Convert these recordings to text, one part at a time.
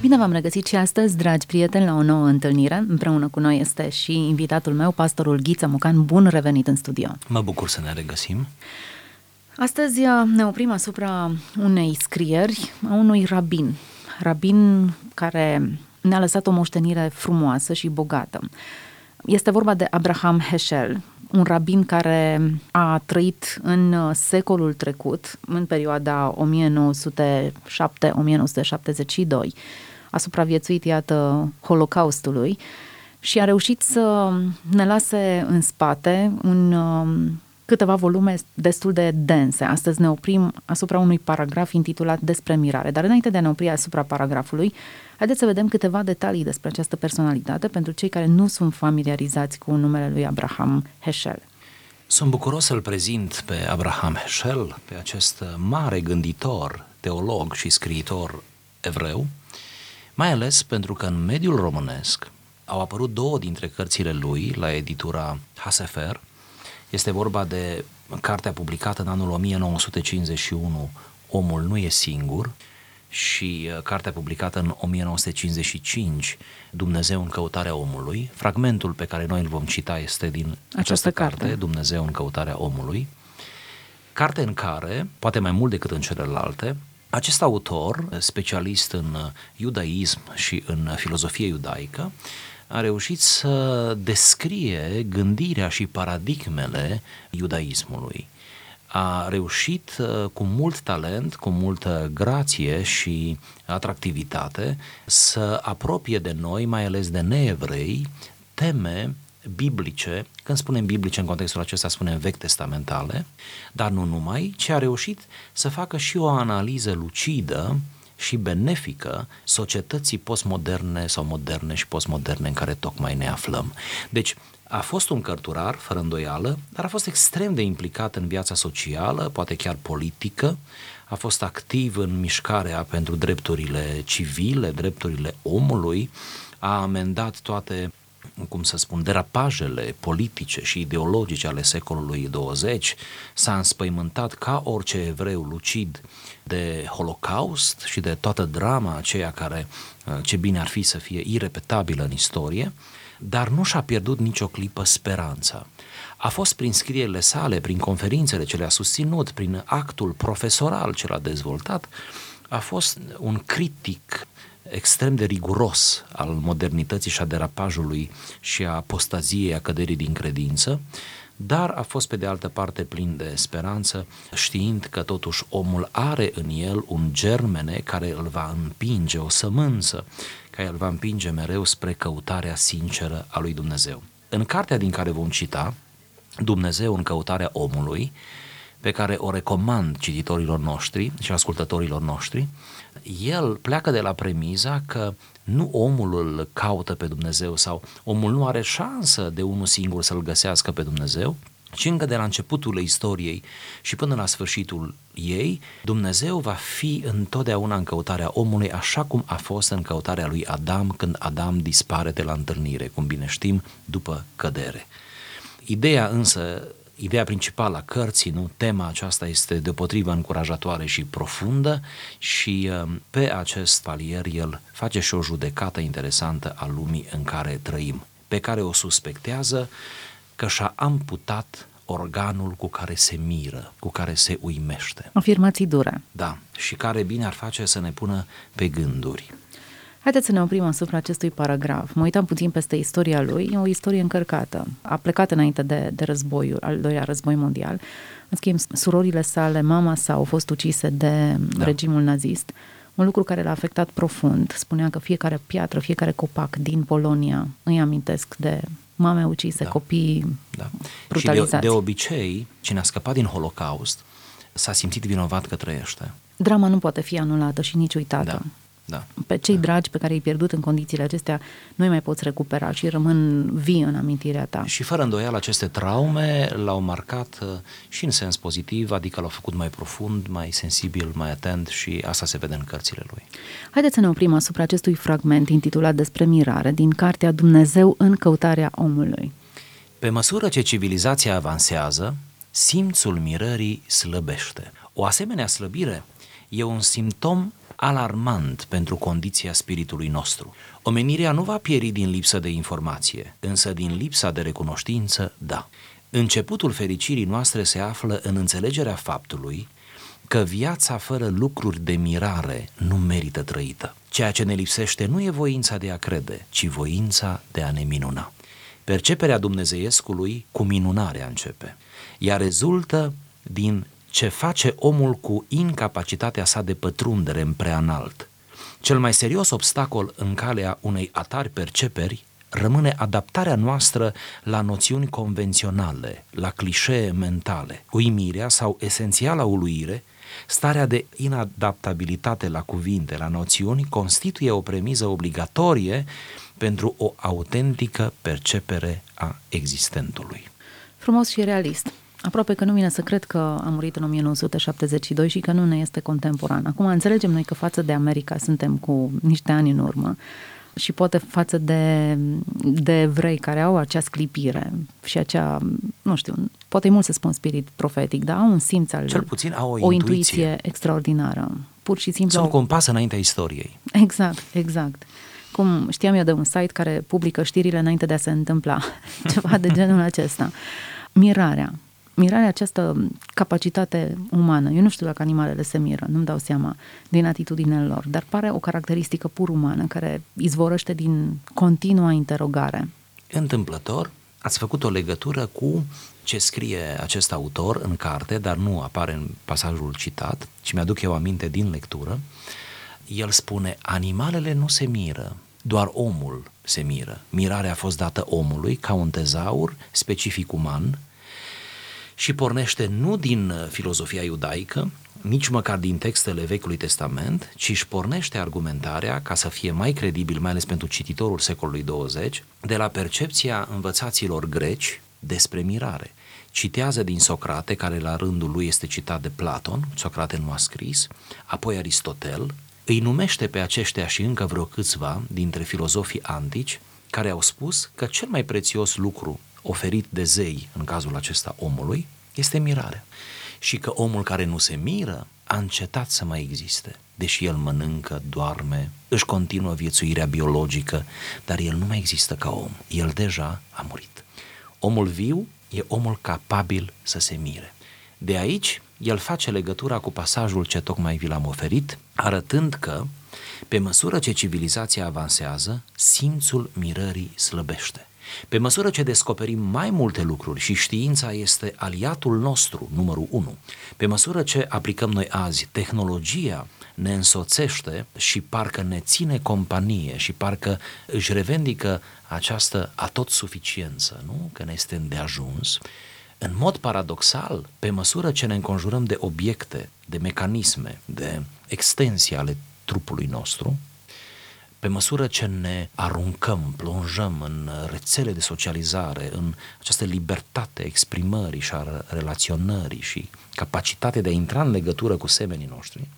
Bine v-am regăsit și astăzi, dragi prieteni, la o nouă întâlnire. Împreună cu noi este și invitatul meu, pastorul Ghiță Mucan. Bun revenit în studio! Mă bucur să ne regăsim. Astăzi uh, ne oprim asupra unei scrieri a unui rabin. Rabin care ne-a lăsat o moștenire frumoasă și bogată. Este vorba de Abraham Heschel, un rabin care a trăit în uh, secolul trecut, în perioada 1907-1972, a supraviețuit, iată, Holocaustului și a reușit să ne lase în spate un um, câteva volume destul de dense. Astăzi ne oprim asupra unui paragraf intitulat Despre mirare. Dar înainte de a ne opri asupra paragrafului, haideți să vedem câteva detalii despre această personalitate pentru cei care nu sunt familiarizați cu numele lui Abraham Heschel. Sunt bucuros să-l prezint pe Abraham Heschel, pe acest mare gânditor, teolog și scriitor evreu, mai ales pentru că în mediul românesc au apărut două dintre cărțile lui la editura Hasefer, este vorba de cartea publicată în anul 1951, Omul nu e singur, și uh, cartea publicată în 1955, Dumnezeu în căutarea omului. Fragmentul pe care noi îl vom cita este din această, această carte, carte, Dumnezeu în căutarea omului. Carte în care, poate mai mult decât în celelalte, acest autor, specialist în uh, iudaism și în uh, filozofie iudaică, a reușit să descrie gândirea și paradigmele iudaismului. A reușit uh, cu mult talent, cu multă grație și atractivitate să apropie de noi, mai ales de neevrei, teme biblice, când spunem biblice în contextul acesta spunem vechi testamentale, dar nu numai, ci a reușit să facă și o analiză lucidă și benefică societății postmoderne sau moderne și postmoderne în care tocmai ne aflăm. Deci, a fost un cărturar, fără îndoială, dar a fost extrem de implicat în viața socială, poate chiar politică, a fost activ în mișcarea pentru drepturile civile, drepturile omului, a amendat toate cum să spun, derapajele politice și ideologice ale secolului 20, s-a înspăimântat ca orice evreu lucid de Holocaust și de toată drama aceea care, uh, ce bine ar fi să fie irepetabilă în istorie, dar nu și-a pierdut nicio clipă speranța. A fost prin scrierile sale, prin conferințele ce le-a susținut, prin actul profesoral ce l-a dezvoltat, a fost un critic extrem de riguros al modernității și a derapajului și a apostaziei, a căderii din credință, dar a fost pe de altă parte plin de speranță, știind că totuși omul are în el un germene care îl va împinge, o sămânță, care îl va împinge mereu spre căutarea sinceră a lui Dumnezeu. În cartea din care vom cita, Dumnezeu în căutarea omului, pe care o recomand cititorilor noștri și ascultătorilor noștri, el pleacă de la premiza că nu omul îl caută pe Dumnezeu sau omul nu are șansă de unul singur să-l găsească pe Dumnezeu, ci încă de la începutul istoriei și până la sfârșitul ei, Dumnezeu va fi întotdeauna în căutarea omului așa cum a fost în căutarea lui Adam când Adam dispare de la întâlnire, cum bine știm, după cădere. Ideea însă ideea principală a cărții, nu? tema aceasta este deopotrivă încurajatoare și profundă și um, pe acest palier el face și o judecată interesantă a lumii în care trăim, pe care o suspectează că și-a amputat organul cu care se miră, cu care se uimește. Afirmații dure. Da, și care bine ar face să ne pună pe gânduri. Haideți să ne oprim asupra acestui paragraf. Mă uitam puțin peste istoria lui, e o istorie încărcată. A plecat înainte de, de războiul, al doilea război mondial. În schimb, surorile sale, mama sa, au fost ucise de da. regimul nazist. Un lucru care l-a afectat profund. Spunea că fiecare piatră, fiecare copac din Polonia îi amintesc de mame ucise, da. copii da. brutalizați. Și de, de obicei, cine a scăpat din Holocaust s-a simțit vinovat că trăiește. Drama nu poate fi anulată și nici uitată. Da. Da. Pe cei da. dragi pe care i-ai pierdut în condițiile acestea, nu mai poți recupera și rămân vii în amintirea ta. Și fără îndoială aceste traume l-au marcat uh, și în sens pozitiv, adică l-au făcut mai profund, mai sensibil, mai atent și asta se vede în cărțile lui. Haideți să ne oprim asupra acestui fragment intitulat Despre mirare din cartea Dumnezeu în căutarea omului. Pe măsură ce civilizația avansează, simțul mirării slăbește. O asemenea slăbire e un simptom alarmant pentru condiția spiritului nostru. Omenirea nu va pieri din lipsă de informație, însă din lipsa de recunoștință, da. Începutul fericirii noastre se află în înțelegerea faptului că viața fără lucruri de mirare nu merită trăită. Ceea ce ne lipsește nu e voința de a crede, ci voința de a ne minuna. Perceperea dumnezeiescului cu minunarea începe. Ea rezultă din ce face omul cu incapacitatea sa de pătrundere în preanalt. Cel mai serios obstacol în calea unei atari perceperi rămâne adaptarea noastră la noțiuni convenționale, la clișee mentale. Uimirea sau esențiala uluire, starea de inadaptabilitate la cuvinte, la noțiuni, constituie o premiză obligatorie pentru o autentică percepere a existentului. Frumos și realist. Aproape că nu vine să cred că a murit în 1972 și că nu ne este contemporan. Acum înțelegem noi că față de America suntem cu niște ani în urmă și poate față de, de evrei care au acea sclipire și acea, nu știu, poate e mult să spun spirit profetic, dar au un simț al... Cel puțin au o, o intuiție. intuiție extraordinară. Pur și simplu... Sunt compas înaintea istoriei. Exact, exact. Cum știam eu de un site care publică știrile înainte de a se întâmpla, ceva de genul acesta. Mirarea mirarea această capacitate umană, eu nu știu dacă animalele se miră, nu-mi dau seama din atitudinile lor, dar pare o caracteristică pur umană care izvorăște din continua interogare. Întâmplător, ați făcut o legătură cu ce scrie acest autor în carte, dar nu apare în pasajul citat, ci mi-aduc eu aminte din lectură. El spune, animalele nu se miră, doar omul se miră. Mirarea a fost dată omului ca un tezaur specific uman, și pornește nu din uh, filozofia iudaică, nici măcar din textele Vechiului Testament, ci își pornește argumentarea, ca să fie mai credibil, mai ales pentru cititorul secolului 20, de la percepția învățaților greci despre mirare. Citează din Socrate, care la rândul lui este citat de Platon, Socrate nu a scris, apoi Aristotel, îi numește pe aceștia și încă vreo câțiva dintre filozofii antici, care au spus că cel mai prețios lucru oferit de zei, în cazul acesta omului, este mirarea. Și că omul care nu se miră a încetat să mai existe. Deși el mănâncă, doarme, își continuă viețuirea biologică, dar el nu mai există ca om. El deja a murit. Omul viu e omul capabil să se mire. De aici, el face legătura cu pasajul ce tocmai vi l-am oferit, arătând că, pe măsură ce civilizația avansează, simțul mirării slăbește. Pe măsură ce descoperim mai multe lucruri și știința este aliatul nostru, numărul 1, pe măsură ce aplicăm noi azi tehnologia ne însoțește și parcă ne ține companie și parcă își revendică această atot suficiență, nu? Că ne este îndeajuns, în mod paradoxal, pe măsură ce ne înconjurăm de obiecte, de mecanisme, de extensie ale trupului nostru, pe măsură ce ne aruncăm, plonjăm în rețele de socializare, în această libertate a exprimării și a relaționării și capacitatea de a intra în legătură cu semenii noștri,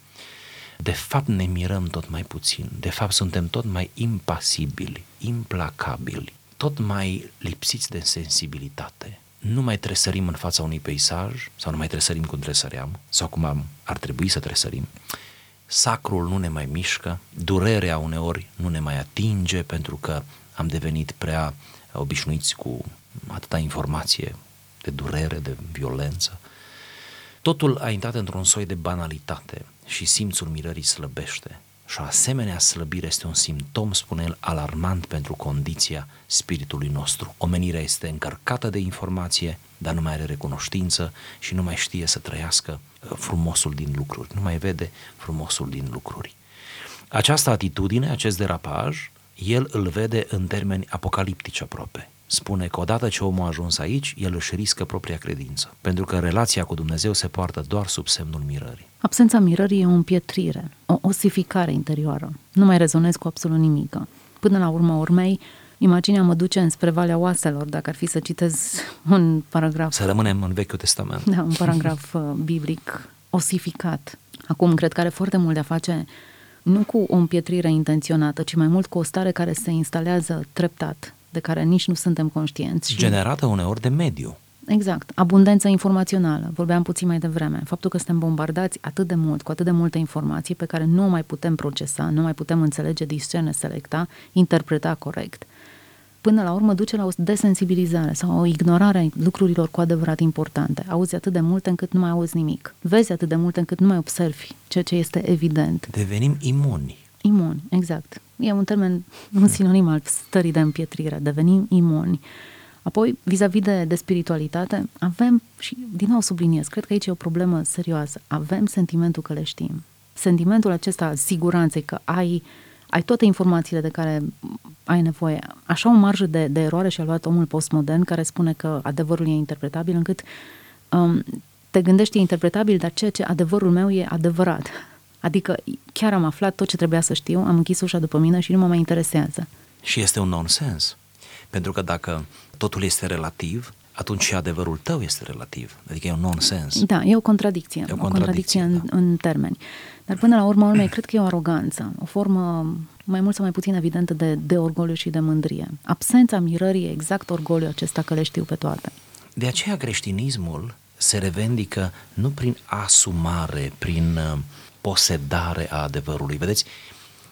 de fapt ne mirăm tot mai puțin, de fapt suntem tot mai impasibili, implacabili, tot mai lipsiți de sensibilitate. Nu mai tresărim în fața unui peisaj sau nu mai tresărim cum tresăream sau cum ar trebui să tresărim sacrul nu ne mai mișcă, durerea uneori nu ne mai atinge pentru că am devenit prea obișnuiți cu atâta informație de durere, de violență. Totul a intrat într-un soi de banalitate și simțul mirării slăbește. Și o asemenea slăbire este un simptom, spune el, alarmant pentru condiția spiritului nostru. Omenirea este încărcată de informație, dar nu mai are recunoștință și nu mai știe să trăiască uh, frumosul din lucruri, nu mai vede frumosul din lucruri. Această atitudine, acest derapaj, el îl vede în termeni apocaliptici aproape. Spune că odată ce omul a ajuns aici, el își riscă propria credință, pentru că relația cu Dumnezeu se poartă doar sub semnul mirării. Absența mirării e o împietrire, o osificare interioară. Nu mai rezonez cu absolut nimic. Până la urmă urmei, Imaginea mă duce înspre Valea Oaselor, dacă ar fi să citez un paragraf. Să rămânem în Vechiul Testament. Da, un paragraf uh, biblic osificat. Acum, cred că are foarte mult de-a face nu cu o împietrire intenționată, ci mai mult cu o stare care se instalează treptat, de care nici nu suntem conștienți. Generată uneori de mediu. Exact. Abundență informațională. Vorbeam puțin mai devreme. Faptul că suntem bombardați atât de mult, cu atât de multe informații pe care nu o mai putem procesa, nu mai putem înțelege, discerne, selecta, interpreta corect. Până la urmă duce la o desensibilizare sau o ignorare a lucrurilor cu adevărat importante. Auzi atât de multe încât nu mai auzi nimic. Vezi atât de multe încât nu mai observi ceea ce este evident. Devenim imuni. Imuni, exact. E un termen, un sinonim al stării de împietrire. Devenim imuni. Apoi, vis-a-vis de, de spiritualitate, avem, și din nou subliniez, cred că aici e o problemă serioasă, avem sentimentul că le știm. Sentimentul acesta al siguranței că ai, ai toate informațiile de care ai nevoie. Așa o marjă de, de eroare și-a luat omul postmodern care spune că adevărul e interpretabil, încât um, te gândești e interpretabil, dar ceea ce adevărul meu e adevărat. Adică chiar am aflat tot ce trebuia să știu, am închis ușa după mine și nu mă mai interesează. Și este un nonsens. Pentru că dacă totul este relativ, atunci și adevărul tău este relativ. Adică e un nonsens. Da, e o contradicție. E o contradicție, o contradicție în, da. în termeni. Dar până la urmă, urmei, cred că e o aroganță, o formă mai mult sau mai puțin evidentă de, de orgoliu și de mândrie. Absența mirării e exact orgoliu acesta că le știu pe toate. De aceea creștinismul se revendică nu prin asumare, prin uh, posedare a adevărului. Vedeți,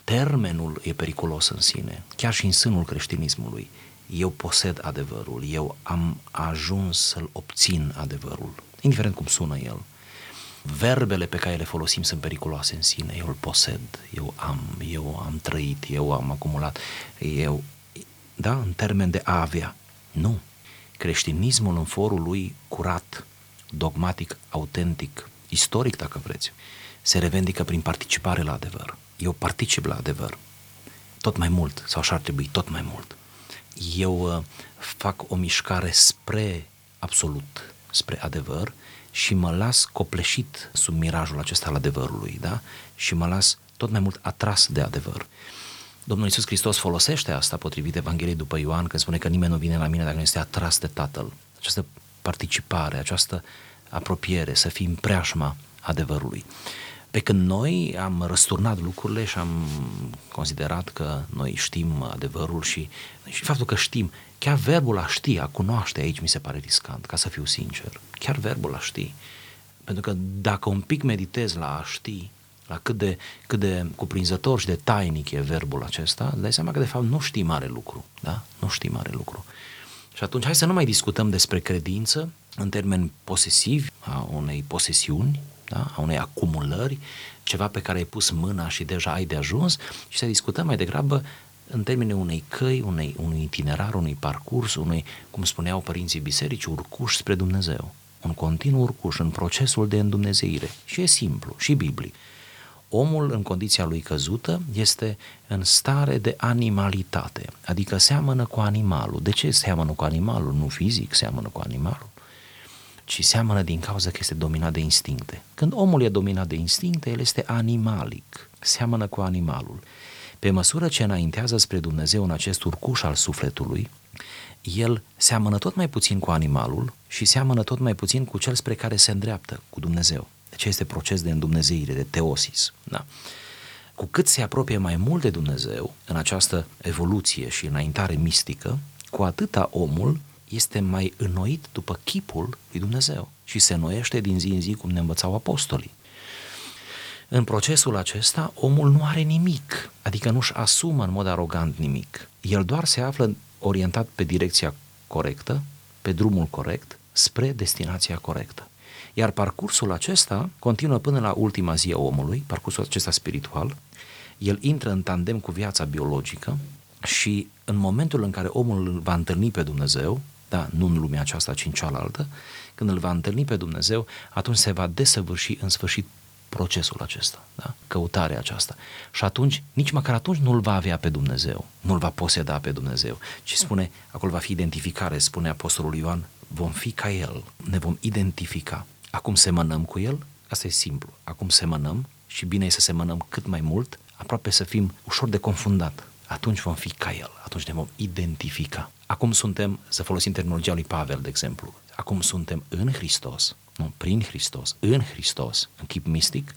termenul e periculos în sine, chiar și în sânul creștinismului eu posed adevărul, eu am ajuns să-l obțin adevărul, indiferent cum sună el. Verbele pe care le folosim sunt periculoase în sine, eu îl posed, eu am, eu am trăit, eu am acumulat, eu, da, în termen de a avea. Nu. Creștinismul în forul lui curat, dogmatic, autentic, istoric, dacă vreți, se revendică prin participare la adevăr. Eu particip la adevăr. Tot mai mult, sau așa ar trebui, tot mai mult eu uh, fac o mișcare spre absolut, spre adevăr și mă las copleșit sub mirajul acesta al adevărului, da? Și mă las tot mai mult atras de adevăr. Domnul Iisus Hristos folosește asta potrivit Evangheliei după Ioan, când spune că nimeni nu vine la mine dacă nu este atras de Tatăl. Această participare, această apropiere, să fii în preajma adevărului. Pe când noi am răsturnat lucrurile și am considerat că noi știm adevărul și, și faptul că știm, chiar verbul a ști, a cunoaște aici mi se pare riscant, ca să fiu sincer. Chiar verbul a ști. Pentru că dacă un pic meditez la a ști, la cât de, cât de cuprinzător și de tainic e verbul acesta, îți dai seama că de fapt nu știi mare lucru. Da? Nu știi mare lucru. Și atunci hai să nu mai discutăm despre credință în termeni posesivi a unei posesiuni, da? a unei acumulări, ceva pe care ai pus mâna și deja ai de ajuns și să discutăm mai degrabă în termenii unei căi, unei, unui itinerar, unui parcurs, unui, cum spuneau părinții biserici, urcuș spre Dumnezeu. Un continuu urcuș în procesul de îndumnezeire. Și e simplu, și biblic. Omul în condiția lui căzută este în stare de animalitate, adică seamănă cu animalul. De ce seamănă cu animalul? Nu fizic seamănă cu animalul ci seamănă din cauza că este dominat de instincte. Când omul e dominat de instincte, el este animalic, seamănă cu animalul. Pe măsură ce înaintează spre Dumnezeu în acest urcuș al sufletului, el seamănă tot mai puțin cu animalul și seamănă tot mai puțin cu cel spre care se îndreaptă, cu Dumnezeu. Deci este proces de îndumnezeire, de teosis. Da? Cu cât se apropie mai mult de Dumnezeu în această evoluție și înaintare mistică, cu atâta omul este mai înnoit după chipul lui Dumnezeu și se înnoiește din zi în zi cum ne învățau apostolii. În procesul acesta, omul nu are nimic, adică nu-și asumă în mod arogant nimic. El doar se află orientat pe direcția corectă, pe drumul corect, spre destinația corectă. Iar parcursul acesta continuă până la ultima zi a omului, parcursul acesta spiritual, el intră în tandem cu viața biologică și în momentul în care omul îl va întâlni pe Dumnezeu, da, nu în lumea aceasta, ci în cealaltă, când îl va întâlni pe Dumnezeu, atunci se va desăvârși în sfârșit procesul acesta, da? căutarea aceasta. Și atunci, nici măcar atunci nu îl va avea pe Dumnezeu, nu îl va poseda pe Dumnezeu, ci spune, acolo va fi identificare, spune Apostolul Ioan, vom fi ca El, ne vom identifica. Acum semănăm cu El, asta e simplu, acum semănăm și bine e să semănăm cât mai mult, aproape să fim ușor de confundat. Atunci vom fi ca El, atunci ne vom identifica. Acum suntem, să folosim terminologia lui Pavel, de exemplu, acum suntem în Hristos, nu, prin Hristos, în Hristos, în chip mistic,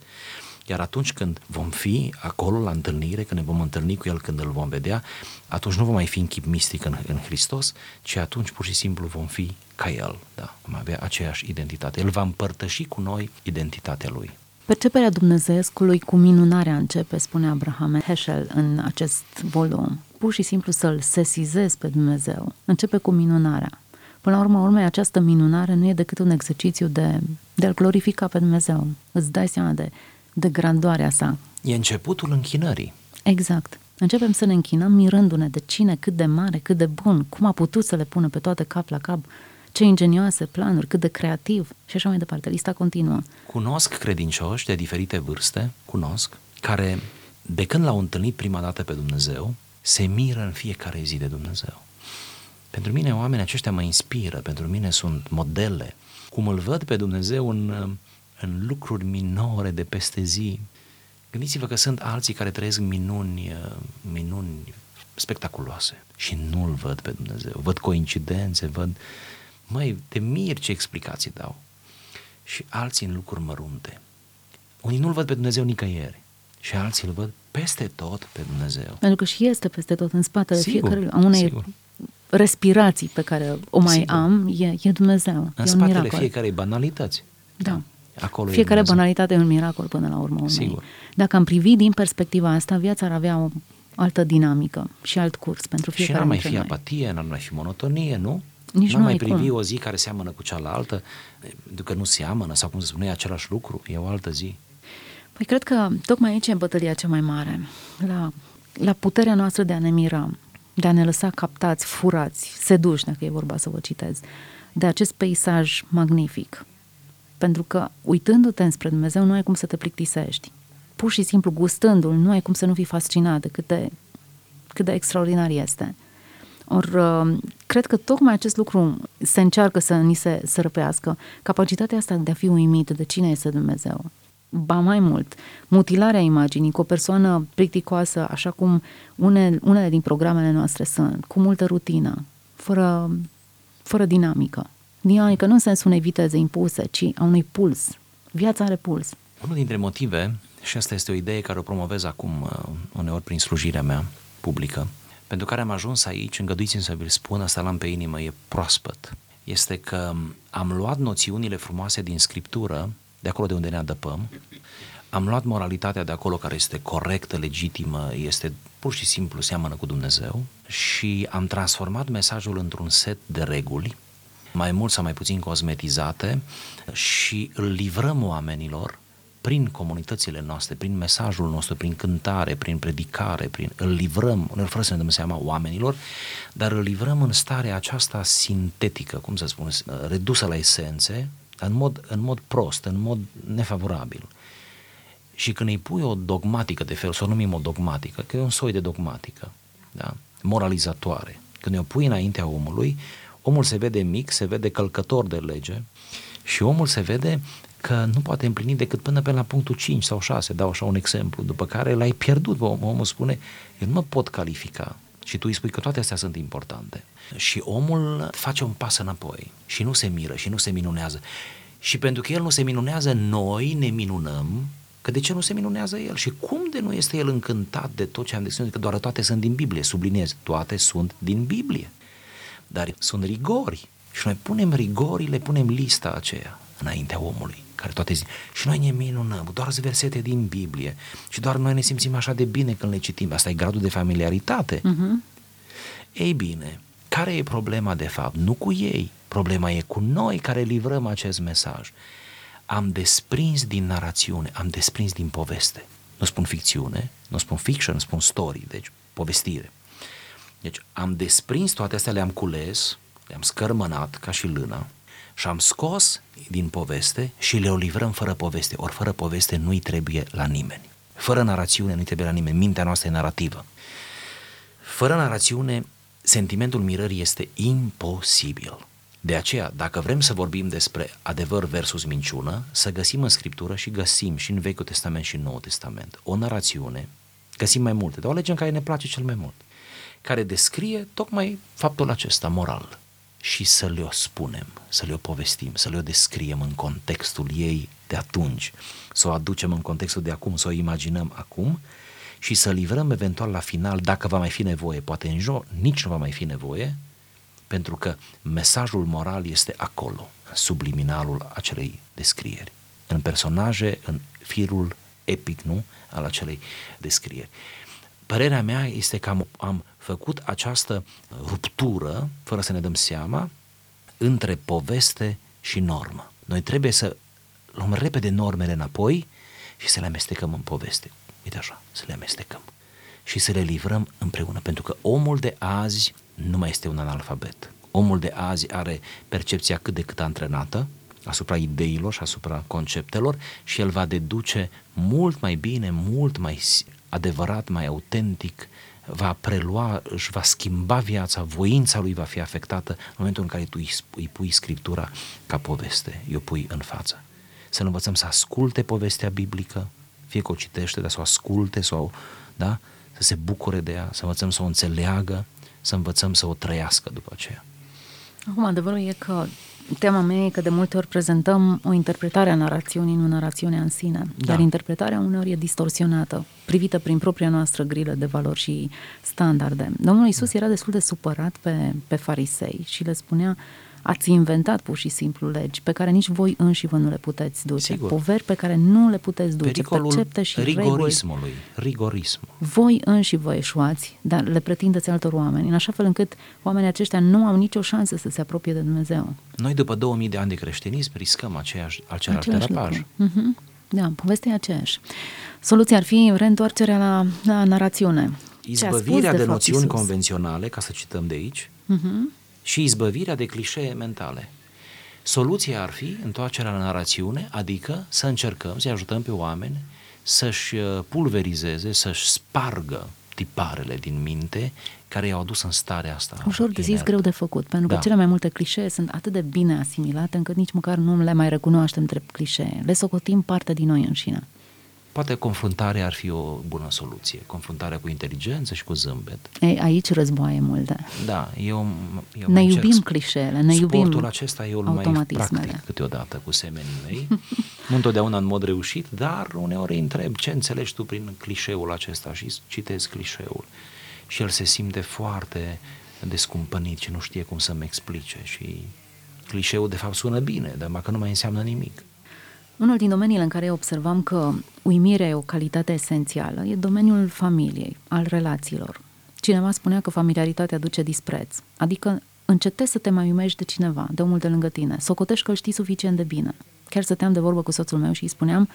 Iar atunci când vom fi acolo la întâlnire, când ne vom întâlni cu El, când îl vom vedea, atunci nu vom mai fi în chip mistic în, în Hristos, ci atunci pur și simplu vom fi ca El, da, vom avea aceeași identitate. El va împărtăși cu noi identitatea Lui. Perceperea Dumnezeescului cu minunarea începe, spune Abraham Heschel în acest volum. Pur și simplu să-L sesizezi pe Dumnezeu. Începe cu minunarea. Până la urmă, urmei, această minunare nu e decât un exercițiu de, de a-L glorifica pe Dumnezeu. Îți dai seama de, de grandoarea sa. E începutul închinării. Exact. Începem să ne închinăm mirându-ne de cine, cât de mare, cât de bun, cum a putut să le pună pe toate cap la cap, ce ingenioase planuri, cât de creativ și așa mai departe. Lista continuă. Cunosc credincioși de diferite vârste, cunosc, care de când l-au întâlnit prima dată pe Dumnezeu, se miră în fiecare zi de Dumnezeu. Pentru mine oamenii aceștia mă inspiră, pentru mine sunt modele. Cum îl văd pe Dumnezeu în, în lucruri minore de peste zi. Gândiți-vă că sunt alții care trăiesc minuni, minuni spectaculoase și nu-L văd pe Dumnezeu. Văd coincidențe, văd... Măi, te mir ce explicații dau. Și alții în lucruri mărunte. Unii nu-L văd pe Dumnezeu nicăieri și alții îl văd peste tot pe Dumnezeu. Pentru că și este peste tot în spatele sigur, fiecare a unei sigur respirații pe care o mai Sigur. am, e, e Dumnezeu. În e spatele un miracol. fiecarei banalități. Da. Acolo Fiecare e banalitate e un miracol până la urmă. Sigur. Dacă am privit din perspectiva asta, viața ar avea o altă dinamică și alt curs pentru fiecare Și n-ar mai fi noi. apatie, n-ar mai fi monotonie, nu? Nici n-ar nu mai privi cum. o zi care seamănă cu cealaltă, pentru că nu seamănă, sau cum se spune, e același lucru, e o altă zi. Păi cred că tocmai aici e bătălia cea mai mare, la, la puterea noastră de a ne mira, de a ne lăsa captați, furați, seduși, dacă e vorba să vă citez, de acest peisaj magnific. Pentru că, uitându-te înspre Dumnezeu, nu ai cum să te plictisești. Pur și simplu, gustându-l, nu ai cum să nu fii fascinat de cât de, cât de extraordinar este. Or, uh, cred că tocmai acest lucru se încearcă să ni se sărăpească, capacitatea asta de a fi uimit de cine este Dumnezeu, ba mai mult, mutilarea imaginii cu o persoană plicticoasă, așa cum une, unele din programele noastre sunt, cu multă rutină, fără, fără dinamică. Dinamică nu în sensul unei viteze impuse, ci a unui puls. Viața are puls. Unul dintre motive, și asta este o idee care o promovez acum uh, uneori prin slujirea mea publică, pentru care am ajuns aici, îngăduiți-mi să vi-l spun, asta l-am pe inimă, e proaspăt. Este că am luat noțiunile frumoase din Scriptură de acolo de unde ne adăpăm. Am luat moralitatea de acolo care este corectă, legitimă, este pur și simplu seamănă cu Dumnezeu și am transformat mesajul într-un set de reguli, mai mult sau mai puțin cosmetizate și îl livrăm oamenilor prin comunitățile noastre, prin mesajul nostru, prin cântare, prin predicare, prin, îl livrăm, uneori fără să ne dăm seama oamenilor, dar îl livrăm în starea aceasta sintetică, cum să spun, redusă la esențe, în mod, în mod prost, în mod nefavorabil. Și când îi pui o dogmatică de fel, să o numim o dogmatică, că e un soi de dogmatică, da? moralizatoare, când o pui înaintea omului, omul se vede mic, se vede călcător de lege și omul se vede că nu poate împlini decât până pe la punctul 5 sau 6, dau așa un exemplu, după care l-ai pierdut, omul spune, eu nu mă pot califica, și tu îi spui că toate astea sunt importante. Și omul face un pas înapoi și nu se miră și nu se minunează. Și pentru că el nu se minunează, noi ne minunăm că de ce nu se minunează el? Și cum de nu este el încântat de tot ce am descris, că doar toate sunt din Biblie, subliniez, toate sunt din Biblie. Dar sunt rigori. Și noi punem rigorile, punem lista aceea înaintea omului, care toate zic. Și noi ne minunăm, doar versete din Biblie și doar noi ne simțim așa de bine când le citim. Asta e gradul de familiaritate. Uh-huh. Ei bine, care e problema de fapt? Nu cu ei, problema e cu noi care livrăm acest mesaj. Am desprins din narațiune, am desprins din poveste. Nu spun ficțiune, nu spun fiction, spun story, deci povestire. Deci am desprins toate astea, le-am cules, le-am scărmănat ca și lâna și am scos din poveste și le-o livrăm fără poveste. Ori fără poveste nu-i trebuie la nimeni. Fără narațiune nu-i trebuie la nimeni. Mintea noastră e narrativă. Fără narațiune, sentimentul mirării este imposibil. De aceea, dacă vrem să vorbim despre adevăr versus minciună, să găsim în Scriptură și găsim și în Vechiul Testament și în Noul Testament o narațiune, găsim mai multe, dar o alegem care ne place cel mai mult, care descrie tocmai faptul acesta moral și să le-o spunem, să le-o povestim, să le-o descriem în contextul ei de atunci, să o aducem în contextul de acum, să o imaginăm acum și să livrăm eventual la final, dacă va mai fi nevoie, poate în jur, nici nu va mai fi nevoie, pentru că mesajul moral este acolo, în subliminalul acelei descrieri, în personaje, în firul epic, nu, al acelei descrieri. Părerea mea este că am, am făcut această ruptură, fără să ne dăm seama, între poveste și normă. Noi trebuie să luăm repede normele înapoi și să le amestecăm în poveste. Uite așa, să le amestecăm. Și să le livrăm împreună, pentru că omul de azi nu mai este un analfabet. Omul de azi are percepția cât de cât antrenată asupra ideilor și asupra conceptelor și el va deduce mult mai bine, mult mai adevărat, mai autentic, va prelua, își va schimba viața, voința lui va fi afectată în momentul în care tu îi, îi pui scriptura ca poveste, îi o pui în față. Să nu învățăm să asculte povestea biblică, fie că o citește, dar să o asculte, să o, da? să se bucure de ea, să învățăm să o înțeleagă, să învățăm să o trăiască după aceea. Acum, adevărul e că Tema mea e că de multe ori prezentăm o interpretare a narațiunii, nu narațiunea în sine. Da. Dar interpretarea uneori e distorsionată, privită prin propria noastră grilă de valori și standarde. Domnul Isus da. era destul de supărat pe, pe farisei și le spunea Ați inventat pur și simplu legi pe care nici voi înși vă nu le puteți duce. Sigur. Poveri pe care nu le puteți duce. Pericolul percepte și rigorismului. Reguli. Rigorismul. Voi înși vă eșuați, dar le pretindeți altor oameni, în așa fel încât oamenii aceștia nu au nicio șansă să se apropie de Dumnezeu. Noi după 2000 de ani de creștinism riscăm aceeași, același, același terapaj. Uh-huh. Da, povestea e aceeași. Soluția ar fi reîntoarcerea la, la narațiune. Izbăvirea de, de noțiuni Iisus. convenționale, ca să cităm de aici, uh-huh și izbăvirea de clișee mentale. Soluția ar fi întoarcerea la narațiune, adică să încercăm să ajutăm pe oameni să-și uh, pulverizeze, să-și spargă tiparele din minte care i-au adus în starea asta. Ușor de zis, greu de făcut, pentru că da. cele mai multe clișee sunt atât de bine asimilate încât nici măcar nu le mai recunoaștem drept clișee. Le socotim parte din noi înșine. Poate confruntarea ar fi o bună soluție, confruntarea cu inteligență și cu zâmbet. Ei, aici războaie multe. Da, eu, eu Ne iubim clișeele, ne Sportul iubim acesta eu îl mai practic câteodată cu semenii mei. nu întotdeauna în mod reușit, dar uneori îi întreb ce înțelegi tu prin clișeul acesta și citesc clișeul. Și el se simte foarte descumpănit și nu știe cum să-mi explice și clișeul de fapt sună bine, dar că nu mai înseamnă nimic. Unul din domeniile în care observam că uimirea e o calitate esențială e domeniul familiei, al relațiilor. Cineva spunea că familiaritatea duce dispreț, adică încetezi să te mai uimești de cineva, de omul de lângă tine, să o cotești că îl știi suficient de bine. Chiar stăteam de vorbă cu soțul meu și îi spuneam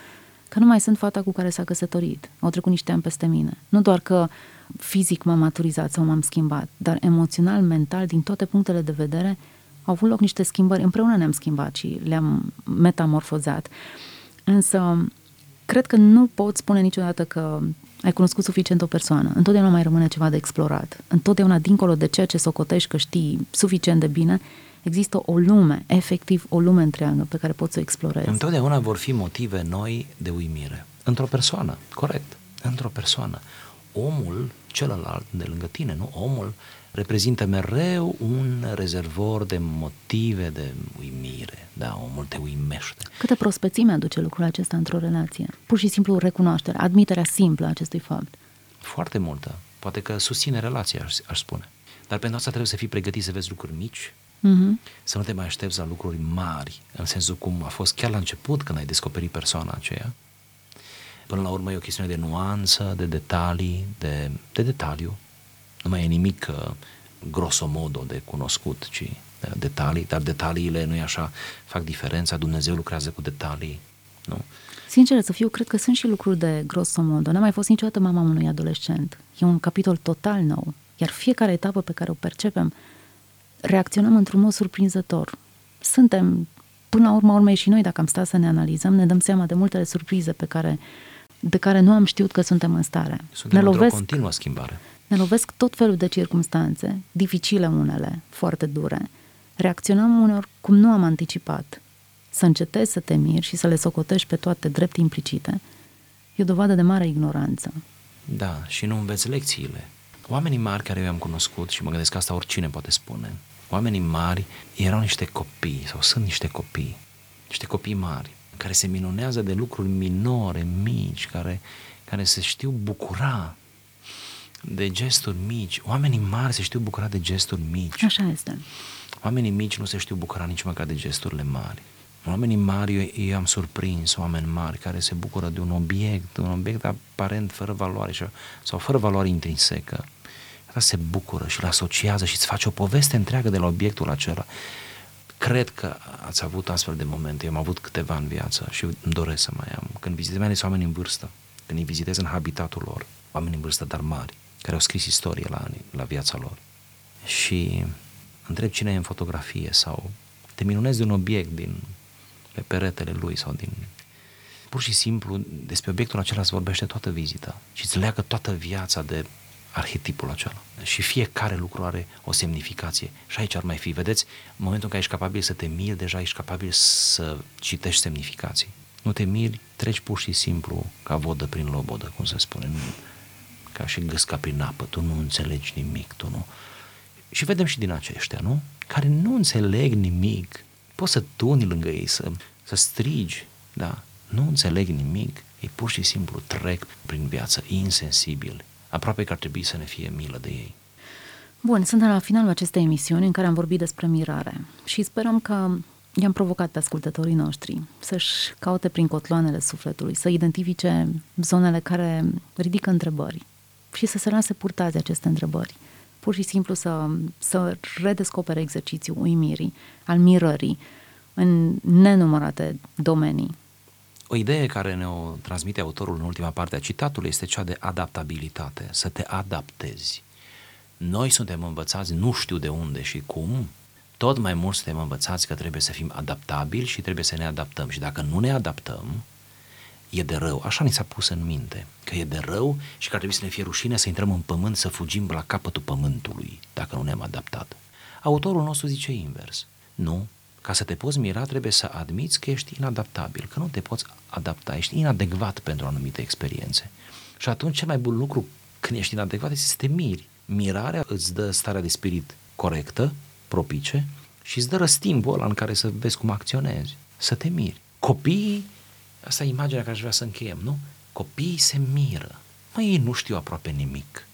că nu mai sunt fata cu care s-a căsătorit. Au trecut niște ani peste mine. Nu doar că fizic m-am maturizat sau m-am schimbat, dar emoțional, mental, din toate punctele de vedere, au avut loc niște schimbări, împreună ne-am schimbat și le-am metamorfozat. Însă, cred că nu pot spune niciodată că ai cunoscut suficient o persoană. Întotdeauna mai rămâne ceva de explorat. Întotdeauna, dincolo de ceea ce socotești că știi suficient de bine, există o lume, efectiv o lume întreagă pe care poți să o explorezi. Întotdeauna vor fi motive noi de uimire. Într-o persoană, corect, într-o persoană. Omul celălalt de lângă tine, nu? Omul reprezintă mereu un rezervor de motive de uimire. Da, omul te uimește. Câtă prospețime aduce lucrul acesta într-o relație? Pur și simplu recunoaștere, admiterea simplă a acestui fapt. Foarte multă. Poate că susține relația, aș, aș spune. Dar pentru asta trebuie să fii pregătit să vezi lucruri mici, uh-huh. să nu te mai aștepți la lucruri mari, în sensul cum a fost chiar la început când ai descoperit persoana aceea. Până la urmă e o chestiune de nuanță, de detalii, de, de detaliu, nu mai e nimic uh, grosomodo de cunoscut, ci uh, detalii, dar detaliile, nu e așa, fac diferența, Dumnezeu lucrează cu detalii, nu? Sincer să fiu, cred că sunt și lucruri de grosomodo. N-am mai fost niciodată mama unui adolescent. E un capitol total nou. Iar fiecare etapă pe care o percepem, reacționăm într-un mod surprinzător. Suntem, până la urma urmei și noi, dacă am stat să ne analizăm, ne dăm seama de multele surprize pe care, de care nu am știut că suntem în stare. Suntem ne lovesc, continuă schimbare. Ne lovesc tot felul de circumstanțe, dificile unele, foarte dure. Reacționăm uneori cum nu am anticipat. Să încetezi să te miri și să le socotești pe toate drept implicite e o dovadă de mare ignoranță. Da, și nu înveți lecțiile. Oamenii mari care eu am cunoscut, și mă gândesc că asta oricine poate spune, Oamenii mari erau niște copii sau sunt niște copii, niște copii mari, care se minunează de lucruri minore, mici, care, care se știu bucura de gesturi mici. Oamenii mari se știu bucura de gesturi mici. Așa este. Oamenii mici nu se știu bucura nici măcar de gesturile mari. Oamenii mari, eu, eu am surprins oameni mari care se bucură de un obiect, un obiect aparent fără valoare sau fără valoare intrinsecă. Asta se bucură și îl asociază și îți face o poveste întreagă de la obiectul acela. Cred că ați avut astfel de momente, eu am avut câteva în viață și îmi doresc să mai am. Când vizitez mai oameni în vârstă, când îi vizitez în habitatul lor, oameni în vârstă, dar mari, care au scris istorie la, la viața lor. Și întreb cine e în fotografie sau te minunezi de un obiect din pe peretele lui sau din... Pur și simplu, despre obiectul acela se vorbește toată vizita și îți leagă toată viața de arhetipul acela. Și fiecare lucru are o semnificație. Și aici ar mai fi, vedeți, în momentul în care ești capabil să te miri, deja ești capabil să citești semnificații. Nu te miri, treci pur și simplu ca vodă prin lobodă, cum se spune, nu, ca și gâsca prin apă, tu nu înțelegi nimic, tu nu... Și vedem și din aceștia, nu? Care nu înțeleg nimic. Poți să tuni lângă ei, să, să strigi, da? Nu înțeleg nimic, ei pur și simplu trec prin viață insensibil. Aproape că ar trebui să ne fie milă de ei. Bun, suntem la finalul acestei emisiuni în care am vorbit despre mirare și sperăm că i-am provocat pe ascultătorii noștri să-și caute prin cotloanele sufletului, să identifice zonele care ridică întrebări și să se lase purtați aceste întrebări. Pur și simplu să, să redescopere exercițiul uimirii, al mirării, în nenumărate domenii. O idee care ne-o transmite autorul în ultima parte a citatului este cea de adaptabilitate, să te adaptezi. Noi suntem învățați, nu știu de unde și cum, tot mai mult suntem învățați că trebuie să fim adaptabili și trebuie să ne adaptăm. Și dacă nu ne adaptăm, e de rău. Așa ni s-a pus în minte, că e de rău și că ar trebui să ne fie rușine să intrăm în pământ, să fugim la capătul pământului, dacă nu ne-am adaptat. Autorul nostru zice invers. Nu, ca să te poți mira, trebuie să admiți că ești inadaptabil, că nu te poți adapta, ești inadecvat pentru anumite experiențe. Și atunci cel mai bun lucru când ești inadecvat este să te miri. Mirarea îți dă starea de spirit corectă, propice și îți dă răstimbul ăla în care să vezi cum acționezi, să te miri. Copiii, asta e imaginea care aș vrea să încheiem, nu? Copiii se miră. Măi, ei nu știu aproape nimic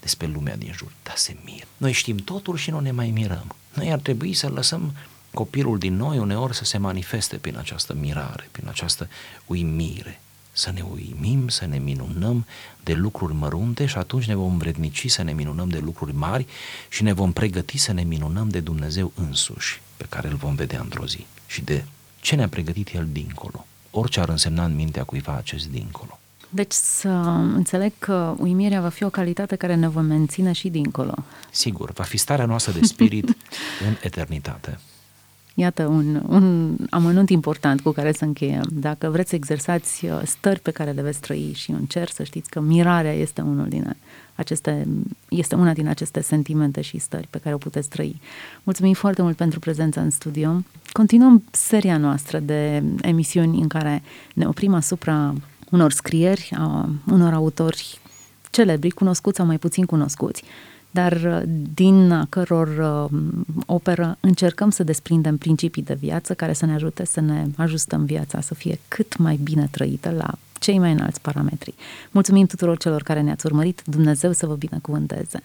despre lumea din jur, dar se miră. Noi știm totul și nu ne mai mirăm. Noi ar trebui să lăsăm copilul din noi uneori să se manifeste prin această mirare, prin această uimire. Să ne uimim, să ne minunăm de lucruri mărunte și atunci ne vom vrednici să ne minunăm de lucruri mari și ne vom pregăti să ne minunăm de Dumnezeu însuși, pe care îl vom vedea într-o zi și de ce ne-a pregătit El dincolo. Orice ar însemna în mintea cuiva acest dincolo. Deci să înțeleg că uimirea va fi o calitate care ne va menține și dincolo. Sigur, va fi starea noastră de spirit în eternitate. Iată un, un amănunt important cu care să încheiem. Dacă vreți să exersați uh, stări pe care le veți trăi și în cer, să știți că mirarea este unul din aceste, este una din aceste sentimente și stări pe care o puteți trăi. Mulțumim foarte mult pentru prezența în studio. Continuăm seria noastră de emisiuni în care ne oprim asupra unor scrieri, a unor autori celebri, cunoscuți sau mai puțin cunoscuți, dar uh, din a căror uh, operă încercăm să desprindem principii de viață care să ne ajute să ne ajustăm viața să fie cât mai bine trăită la cei mai înalți parametri. Mulțumim tuturor celor care ne-ați urmărit, Dumnezeu să vă binecuvânteze!